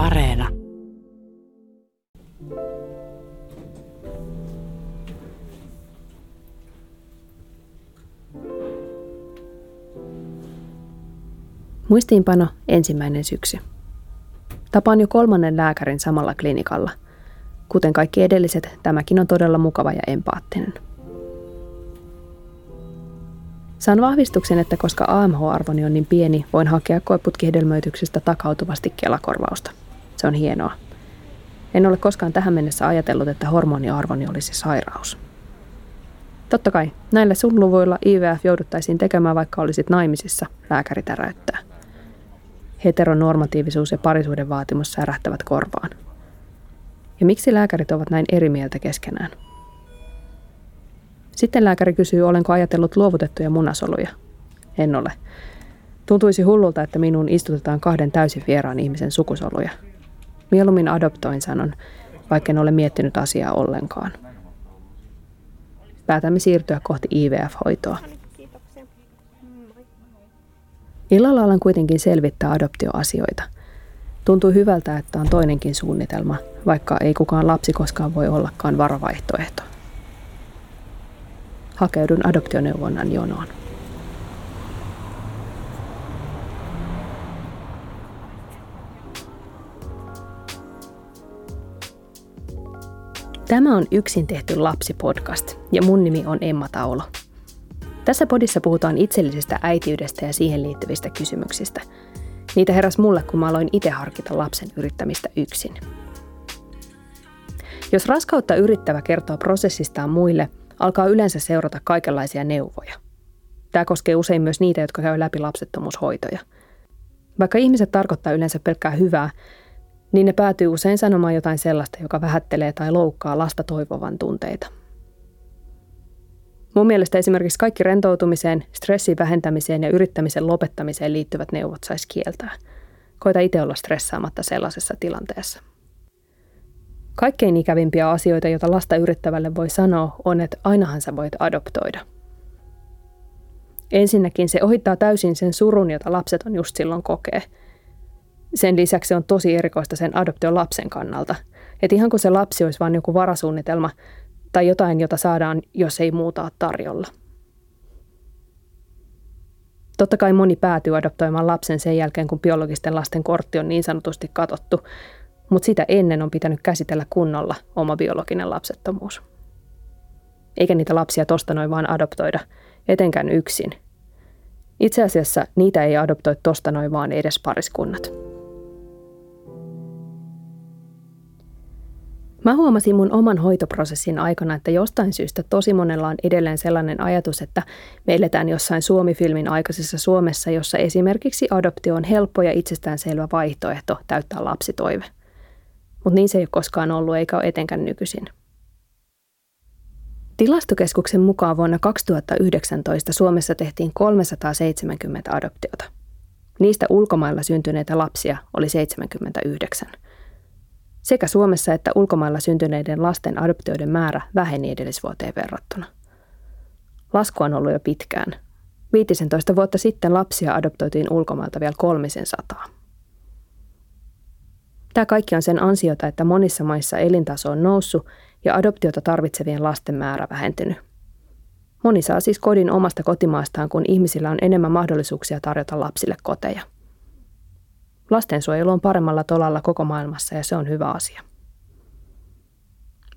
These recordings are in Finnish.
Areena. Muistiinpano ensimmäinen syksy. Tapaan jo kolmannen lääkärin samalla klinikalla. Kuten kaikki edelliset, tämäkin on todella mukava ja empaattinen. Saan vahvistuksen, että koska AMH-arvoni on niin pieni, voin hakea koeputkihedelmöityksestä takautuvasti kelakorvausta. Se on hienoa. En ole koskaan tähän mennessä ajatellut, että hormoniarvoni olisi sairaus. Totta kai, näillä sun luvuilla IVF jouduttaisiin tekemään, vaikka olisit naimisissa, lääkäri täräyttää. Heteronormatiivisuus ja parisuuden vaatimus särähtävät korvaan. Ja miksi lääkärit ovat näin eri mieltä keskenään? Sitten lääkäri kysyy, olenko ajatellut luovutettuja munasoluja. En ole. Tuntuisi hullulta, että minuun istutetaan kahden täysin vieraan ihmisen sukusoluja. Mieluummin adoptoin sanon, vaikka en ole miettinyt asiaa ollenkaan. Päätämme siirtyä kohti IVF-hoitoa. Illalla alan kuitenkin selvittää adoptioasioita. Tuntuu hyvältä, että on toinenkin suunnitelma, vaikka ei kukaan lapsi koskaan voi ollakaan varovaihtoehto hakeudun adoptioneuvonnan jonoon. Tämä on Yksin tehty lapsipodcast ja mun nimi on Emma Taulo. Tässä podissa puhutaan itsellisestä äitiydestä ja siihen liittyvistä kysymyksistä. Niitä heräs mulle, kun mä aloin itse harkita lapsen yrittämistä yksin. Jos raskautta yrittävä kertoo prosessistaan muille – alkaa yleensä seurata kaikenlaisia neuvoja. Tämä koskee usein myös niitä, jotka käy läpi lapsettomuushoitoja. Vaikka ihmiset tarkoittaa yleensä pelkkää hyvää, niin ne päätyy usein sanomaan jotain sellaista, joka vähättelee tai loukkaa lasta toivovan tunteita. Mun mielestä esimerkiksi kaikki rentoutumiseen, stressin vähentämiseen ja yrittämisen lopettamiseen liittyvät neuvot saisi kieltää. Koita itse olla stressaamatta sellaisessa tilanteessa. Kaikkein ikävimpiä asioita, joita lasta yrittävälle voi sanoa, on, että ainahan sä voit adoptoida. Ensinnäkin se ohittaa täysin sen surun, jota lapset on just silloin kokee. Sen lisäksi se on tosi erikoista sen adoption lapsen kannalta. Että ihan kuin se lapsi olisi vain joku varasuunnitelma tai jotain, jota saadaan, jos ei muuta ole tarjolla. Totta kai moni päätyy adoptoimaan lapsen sen jälkeen, kun biologisten lasten kortti on niin sanotusti katottu, mutta sitä ennen on pitänyt käsitellä kunnolla oma biologinen lapsettomuus. Eikä niitä lapsia tosta noin vaan adoptoida, etenkään yksin. Itse asiassa niitä ei adoptoi tosta noin vaan edes pariskunnat. Mä huomasin mun oman hoitoprosessin aikana, että jostain syystä tosi monella on edelleen sellainen ajatus, että me eletään jossain Suomi-filmin aikaisessa Suomessa, jossa esimerkiksi adoptio on helppo ja itsestäänselvä vaihtoehto täyttää lapsitoive – mutta niin se ei ole koskaan ollut eikä ole etenkään nykyisin. Tilastokeskuksen mukaan vuonna 2019 Suomessa tehtiin 370 adoptiota. Niistä ulkomailla syntyneitä lapsia oli 79. Sekä Suomessa että ulkomailla syntyneiden lasten adoptioiden määrä väheni edellisvuoteen verrattuna. Lasku on ollut jo pitkään. 15 vuotta sitten lapsia adoptoitiin ulkomailta vielä kolmisen sataa. Tämä kaikki on sen ansiota, että monissa maissa elintaso on noussut ja adoptiota tarvitsevien lasten määrä vähentynyt. Moni saa siis kodin omasta kotimaastaan, kun ihmisillä on enemmän mahdollisuuksia tarjota lapsille koteja. Lastensuojelu on paremmalla tolalla koko maailmassa ja se on hyvä asia.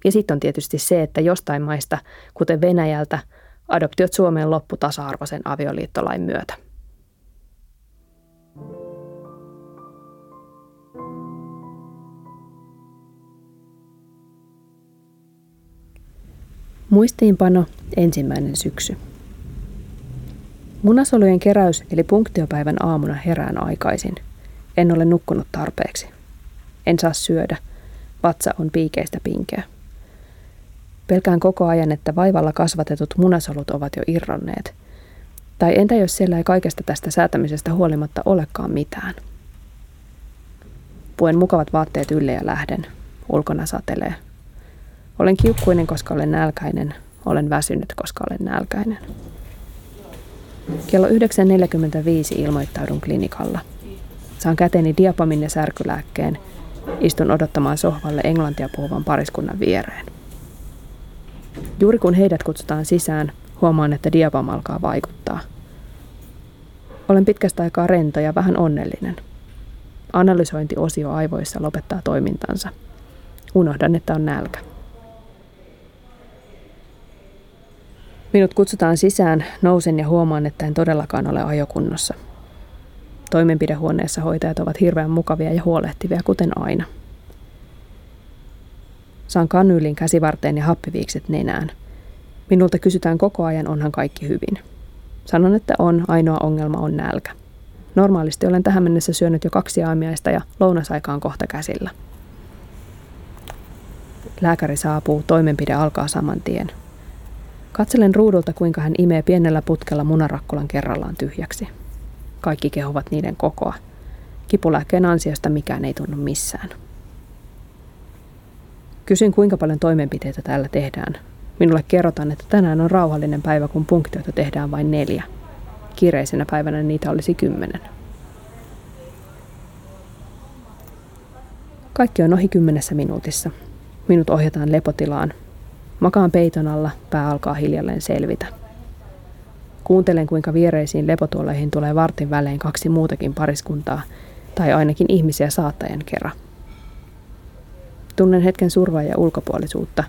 Ja sitten on tietysti se, että jostain maista, kuten Venäjältä, adoptiot Suomeen loppu tasa-arvoisen avioliittolain myötä. Muistiinpano ensimmäinen syksy. Munasolujen keräys eli punktiopäivän aamuna herään aikaisin. En ole nukkunut tarpeeksi. En saa syödä. Vatsa on piikeistä pinkeä. Pelkään koko ajan, että vaivalla kasvatetut munasolut ovat jo irronneet. Tai entä jos siellä ei kaikesta tästä säätämisestä huolimatta olekaan mitään? Puen mukavat vaatteet ylle ja lähden. Ulkona satelee. Olen kiukkuinen, koska olen nälkäinen. Olen väsynyt, koska olen nälkäinen. Kello 9.45 ilmoittaudun klinikalla. Saan käteeni diapamin ja särkylääkkeen Istun odottamaan sohvalle englantia puhuvan pariskunnan viereen. Juuri kun heidät kutsutaan sisään, huomaan, että diavam alkaa vaikuttaa. Olen pitkästä aikaa rento ja vähän onnellinen. Analysointiosio aivoissa lopettaa toimintansa. Unohdan, että on nälkä. Minut kutsutaan sisään, nousen ja huomaan, että en todellakaan ole ajokunnossa. Toimenpidehuoneessa hoitajat ovat hirveän mukavia ja huolehtivia, kuten aina. Saan kanyylin käsivarteen ja happiviikset nenään. Minulta kysytään koko ajan, onhan kaikki hyvin. Sanon, että on, ainoa ongelma on nälkä. Normaalisti olen tähän mennessä syönyt jo kaksi aamiaista ja lounasaika on kohta käsillä. Lääkäri saapuu, toimenpide alkaa saman tien. Katselen ruudulta, kuinka hän imee pienellä putkella munarakkulan kerrallaan tyhjäksi. Kaikki kehovat niiden kokoa. Kipulääkkeen ansiosta mikään ei tunnu missään. Kysyn, kuinka paljon toimenpiteitä täällä tehdään. Minulle kerrotaan, että tänään on rauhallinen päivä, kun punktioita tehdään vain neljä. Kiireisenä päivänä niitä olisi kymmenen. Kaikki on ohi kymmenessä minuutissa. Minut ohjataan lepotilaan. Makaan peiton alla, pää alkaa hiljalleen selvitä. Kuuntelen, kuinka viereisiin lepotuoleihin tulee vartin välein kaksi muutakin pariskuntaa, tai ainakin ihmisiä saattajan kerran. Tunnen hetken survaa ja ulkopuolisuutta.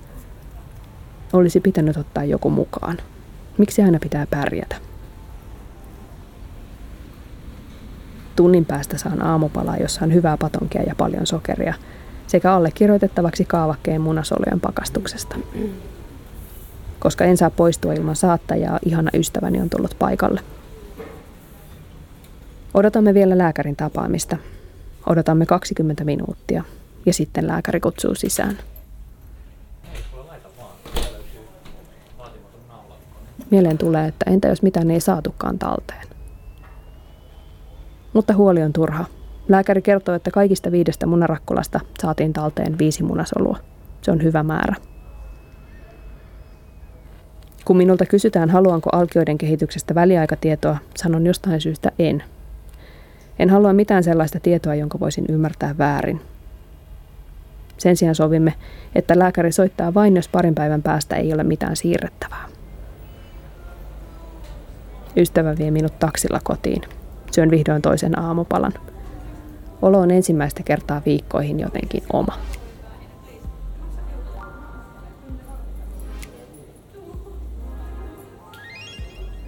Olisi pitänyt ottaa joku mukaan. Miksi aina pitää pärjätä? Tunnin päästä saan aamupalaa, jossa on hyvää patonkia ja paljon sokeria, sekä allekirjoitettavaksi kaavakkeen munasolujen pakastuksesta. Koska en saa poistua ilman saattajaa, ihana ystäväni on tullut paikalle. Odotamme vielä lääkärin tapaamista. Odotamme 20 minuuttia ja sitten lääkäri kutsuu sisään. Mieleen tulee, että entä jos mitään ei saatukaan talteen? Mutta huoli on turha. Lääkäri kertoo, että kaikista viidestä munarakkulasta saatiin talteen viisi munasolua. Se on hyvä määrä. Kun minulta kysytään, haluanko alkioiden kehityksestä väliaikatietoa, sanon jostain syystä en. En halua mitään sellaista tietoa, jonka voisin ymmärtää väärin. Sen sijaan sovimme, että lääkäri soittaa vain, jos parin päivän päästä ei ole mitään siirrettävää. Ystävä vie minut taksilla kotiin. Syön vihdoin toisen aamupalan. Olo on ensimmäistä kertaa viikkoihin jotenkin oma.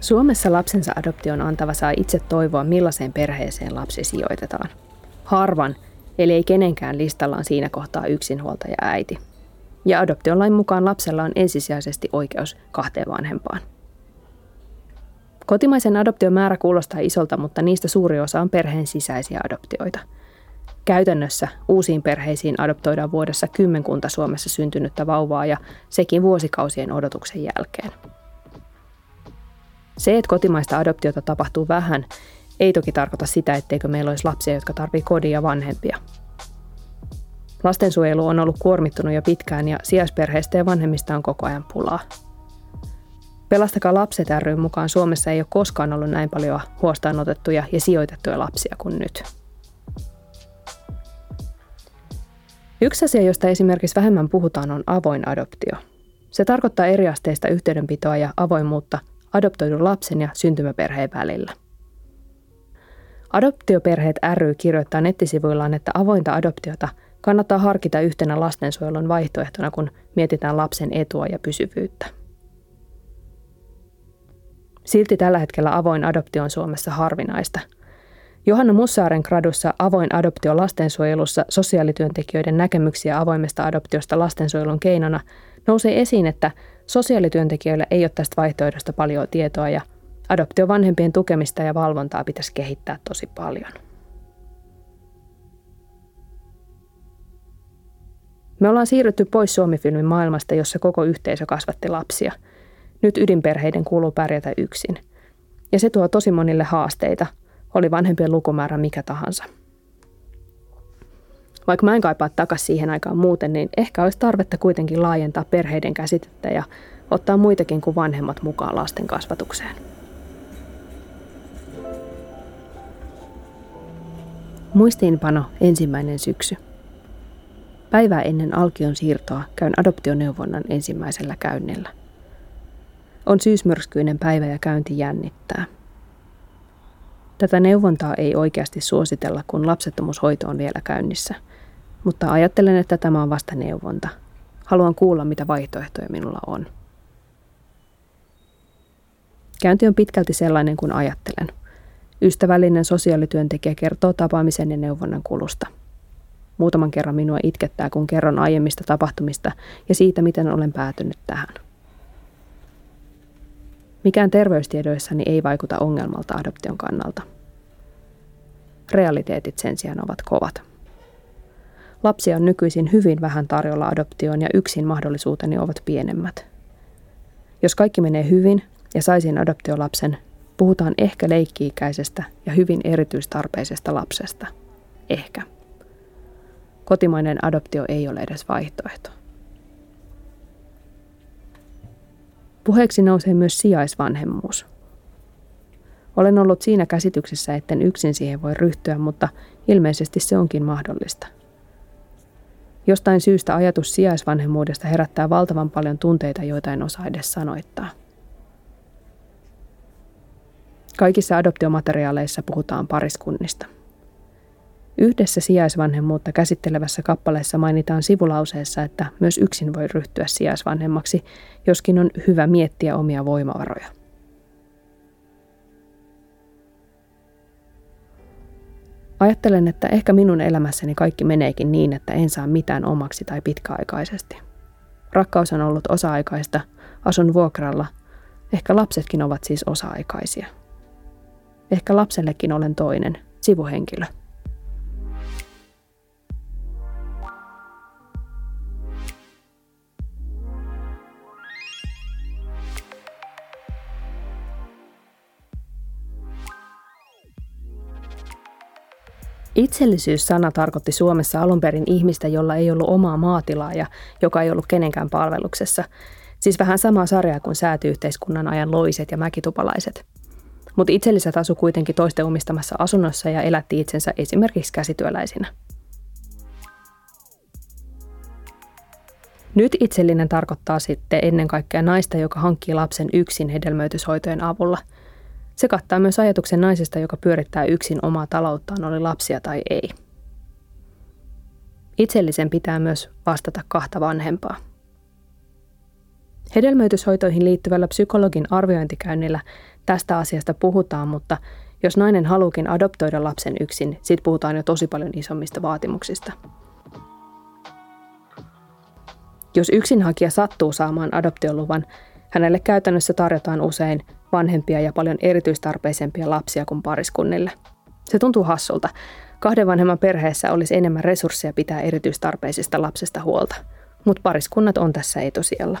Suomessa lapsensa adoption antava saa itse toivoa, millaiseen perheeseen lapsi sijoitetaan. Harvan, eli ei kenenkään listallaan siinä kohtaa yksinhuoltaja äiti. Ja adoptiolain mukaan lapsella on ensisijaisesti oikeus kahteen vanhempaan. Kotimaisen adoption määrä kuulostaa isolta, mutta niistä suuri osa on perheen sisäisiä adoptioita. Käytännössä uusiin perheisiin adoptoidaan vuodessa kymmenkunta Suomessa syntynyttä vauvaa ja sekin vuosikausien odotuksen jälkeen. Se, että kotimaista adoptiota tapahtuu vähän, ei toki tarkoita sitä, etteikö meillä olisi lapsia, jotka tarvitsevat kodin ja vanhempia. Lastensuojelu on ollut kuormittunut jo pitkään ja sijaisperheistä ja vanhemmista on koko ajan pulaa. Pelastakaa lapset ry mukaan Suomessa ei ole koskaan ollut näin paljon huostaanotettuja ja sijoitettuja lapsia kuin nyt. Yksi asia, josta esimerkiksi vähemmän puhutaan, on avoin adoptio. Se tarkoittaa eriasteista yhteydenpitoa ja avoimuutta adoptoidun lapsen ja syntymäperheen välillä. Adoptioperheet ry kirjoittaa nettisivuillaan, että avointa adoptiota kannattaa harkita yhtenä lastensuojelun vaihtoehtona, kun mietitään lapsen etua ja pysyvyyttä. Silti tällä hetkellä avoin adoptio on Suomessa harvinaista. Johanna Mussaaren gradussa Avoin adoptio lastensuojelussa sosiaalityöntekijöiden näkemyksiä avoimesta adoptiosta lastensuojelun keinona nousee esiin, että sosiaalityöntekijöillä ei ole tästä vaihtoehdosta paljon tietoa ja adoptiovanhempien tukemista ja valvontaa pitäisi kehittää tosi paljon. Me ollaan siirrytty pois Suomi-filmin maailmasta, jossa koko yhteisö kasvatti lapsia – nyt ydinperheiden kuuluu pärjätä yksin. Ja se tuo tosi monille haasteita, oli vanhempien lukumäärä mikä tahansa. Vaikka mä en kaipaa takaisin siihen aikaan muuten, niin ehkä olisi tarvetta kuitenkin laajentaa perheiden käsitettä ja ottaa muitakin kuin vanhemmat mukaan lasten kasvatukseen. Muistiinpano ensimmäinen syksy. Päivää ennen Alkion siirtoa käyn adoptioneuvonnan ensimmäisellä käynnillä. On syysmyrskyinen päivä ja käynti jännittää. Tätä neuvontaa ei oikeasti suositella, kun lapsettomuushoito on vielä käynnissä. Mutta ajattelen, että tämä on vasta neuvonta. Haluan kuulla, mitä vaihtoehtoja minulla on. Käynti on pitkälti sellainen kuin ajattelen. Ystävällinen sosiaalityöntekijä kertoo tapaamisen ja neuvonnan kulusta. Muutaman kerran minua itkettää, kun kerron aiemmista tapahtumista ja siitä, miten olen päätynyt tähän. Mikään terveystiedoissani ei vaikuta ongelmalta adoption kannalta. Realiteetit sen sijaan ovat kovat. Lapsia on nykyisin hyvin vähän tarjolla adoptioon ja yksin mahdollisuuteni ovat pienemmät. Jos kaikki menee hyvin ja saisin adoptiolapsen, puhutaan ehkä leikki-ikäisestä ja hyvin erityistarpeisesta lapsesta. Ehkä. Kotimainen adoptio ei ole edes vaihtoehto. Puheeksi nousee myös sijaisvanhemmuus. Olen ollut siinä käsityksessä, etten yksin siihen voi ryhtyä, mutta ilmeisesti se onkin mahdollista. Jostain syystä ajatus sijaisvanhemmuudesta herättää valtavan paljon tunteita, joita en osaa edes sanoittaa. Kaikissa adoptiomateriaaleissa puhutaan pariskunnista. Yhdessä sijaisvanhemmuutta käsittelevässä kappaleessa mainitaan sivulauseessa, että myös yksin voi ryhtyä sijaisvanhemmaksi, joskin on hyvä miettiä omia voimavaroja. Ajattelen, että ehkä minun elämässäni kaikki meneekin niin, että en saa mitään omaksi tai pitkäaikaisesti. Rakkaus on ollut osa-aikaista, asun vuokralla, ehkä lapsetkin ovat siis osa-aikaisia. Ehkä lapsellekin olen toinen, sivuhenkilö. Itsellisyys-sana tarkoitti Suomessa alun perin ihmistä, jolla ei ollut omaa maatilaa ja joka ei ollut kenenkään palveluksessa. Siis vähän samaa sarjaa kuin säätyyhteiskunnan ajan loiset ja mäkitupalaiset. Mutta itselliset asu kuitenkin toisten omistamassa asunnossa ja elätti itsensä esimerkiksi käsityöläisinä. Nyt itsellinen tarkoittaa sitten ennen kaikkea naista, joka hankkii lapsen yksin hedelmöityshoitojen avulla – se kattaa myös ajatuksen naisesta, joka pyörittää yksin omaa talouttaan, oli lapsia tai ei. Itsellisen pitää myös vastata kahta vanhempaa. Hedelmöityshoitoihin liittyvällä psykologin arviointikäynnillä tästä asiasta puhutaan, mutta jos nainen haluukin adoptoida lapsen yksin, sit puhutaan jo tosi paljon isommista vaatimuksista. Jos yksinhakija sattuu saamaan adoptioluvan, hänelle käytännössä tarjotaan usein vanhempia ja paljon erityistarpeisempia lapsia kuin pariskunnille. Se tuntuu hassulta. Kahden vanhemman perheessä olisi enemmän resursseja pitää erityistarpeisista lapsesta huolta, mutta pariskunnat on tässä etusijalla.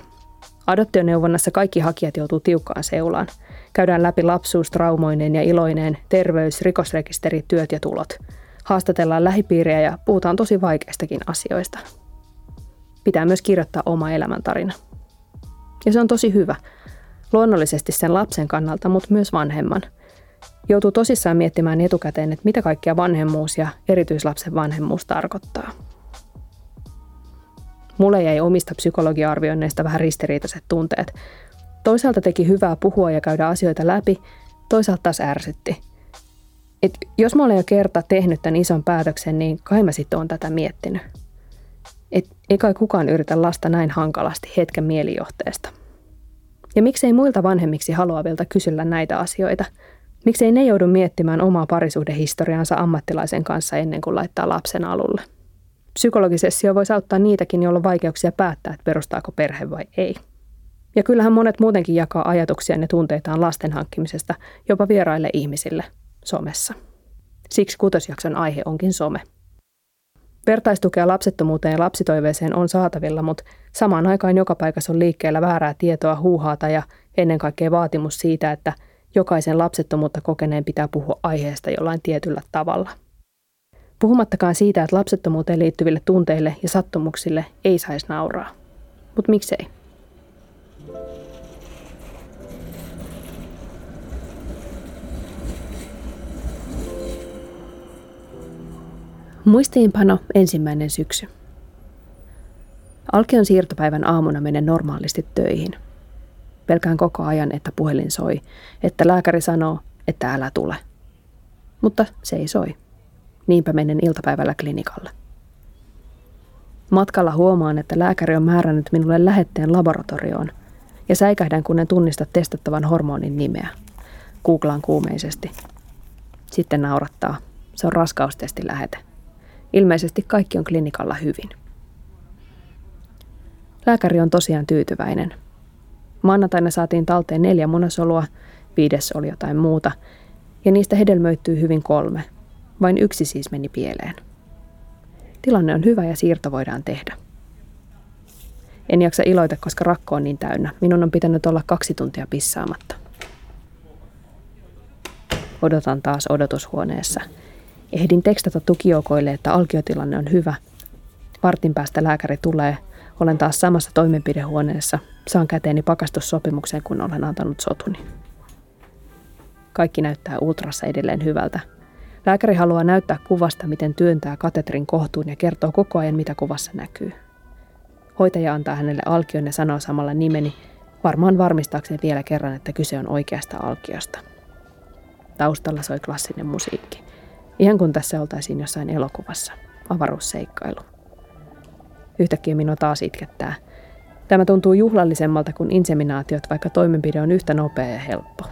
Adoptioneuvonnassa kaikki hakijat joutuu tiukkaan seulaan. Käydään läpi lapsuus traumoineen ja iloineen, terveys, rikosrekisteri, työt ja tulot. Haastatellaan lähipiiriä ja puhutaan tosi vaikeistakin asioista. Pitää myös kirjoittaa oma elämäntarina. Ja se on tosi hyvä – Luonnollisesti sen lapsen kannalta, mutta myös vanhemman. Joutuu tosissaan miettimään etukäteen, että mitä kaikkia vanhemmuus ja erityislapsen vanhemmuus tarkoittaa. Mulle jäi omista psykologiarvioinneista vähän ristiriitaiset tunteet. Toisaalta teki hyvää puhua ja käydä asioita läpi, toisaalta taas ärsytti. Et jos mä olen jo kerta tehnyt tämän ison päätöksen, niin kai mä sitten oon tätä miettinyt. Et ei kai kukaan yritä lasta näin hankalasti hetken mielijohteesta. Ja miksei muilta vanhemmiksi haluavilta kysellä näitä asioita? Miksei ne joudu miettimään omaa parisuhdehistoriaansa ammattilaisen kanssa ennen kuin laittaa lapsen alulle? Psykologisessio voisi auttaa niitäkin, joilla on vaikeuksia päättää, että perustaako perhe vai ei. Ja kyllähän monet muutenkin jakaa ajatuksia ja tunteitaan lasten hankkimisesta jopa vieraille ihmisille somessa. Siksi kutosjakson aihe onkin some. Vertaistukea lapsettomuuteen ja lapsitoiveeseen on saatavilla, mutta samaan aikaan joka paikassa on liikkeellä väärää tietoa, huuhaata ja ennen kaikkea vaatimus siitä, että jokaisen lapsettomuutta kokeneen pitää puhua aiheesta jollain tietyllä tavalla. Puhumattakaan siitä, että lapsettomuuteen liittyville tunteille ja sattumuksille ei saisi nauraa. Mutta miksei? Muistiinpano ensimmäinen syksy. Alkion siirtopäivän aamuna menen normaalisti töihin. Pelkään koko ajan, että puhelin soi, että lääkäri sanoo, että älä tule. Mutta se ei soi. Niinpä menen iltapäivällä klinikalle. Matkalla huomaan, että lääkäri on määrännyt minulle lähetteen laboratorioon ja säikähdän, kun en tunnista testattavan hormonin nimeä. Googlaan kuumeisesti. Sitten naurattaa. Se on raskaustesti lähete. Ilmeisesti kaikki on klinikalla hyvin. Lääkäri on tosiaan tyytyväinen. Maanantaina saatiin talteen neljä munasolua, viides oli jotain muuta, ja niistä hedelmöittyy hyvin kolme. Vain yksi siis meni pieleen. Tilanne on hyvä ja siirto voidaan tehdä. En jaksa iloita, koska rakko on niin täynnä. Minun on pitänyt olla kaksi tuntia pissaamatta. Odotan taas odotushuoneessa. Ehdin tekstata tukijoukoille, että alkiotilanne on hyvä. Vartin päästä lääkäri tulee. Olen taas samassa toimenpidehuoneessa. Saan käteeni pakastussopimuksen, kun olen antanut sotuni. Kaikki näyttää ultrassa edelleen hyvältä. Lääkäri haluaa näyttää kuvasta, miten työntää katetrin kohtuun ja kertoo koko ajan, mitä kuvassa näkyy. Hoitaja antaa hänelle alkion ja sanoo samalla nimeni, varmaan varmistaakseen vielä kerran, että kyse on oikeasta alkiosta. Taustalla soi klassinen musiikki. Ihan kun tässä oltaisiin jossain elokuvassa. Avaruusseikkailu. Yhtäkkiä minua taas itkettää. Tämä tuntuu juhlallisemmalta kuin inseminaatiot, vaikka toimenpide on yhtä nopea ja helppo.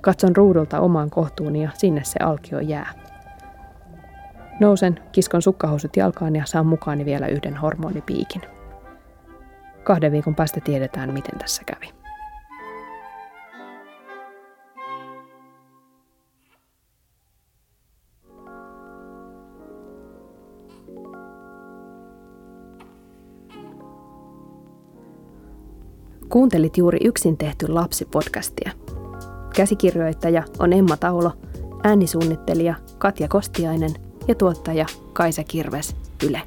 Katson ruudulta omaan kohtuuni ja sinne se alkio jää. Nousen, kiskon sukkahousut jalkaan ja saan mukaani vielä yhden hormonipiikin. Kahden viikon päästä tiedetään, miten tässä kävi. Kuuntelit juuri yksin tehty lapsipodcastia. Käsikirjoittaja on Emma Taulo, äänisuunnittelija Katja Kostiainen ja tuottaja Kaisa Kirves Yle.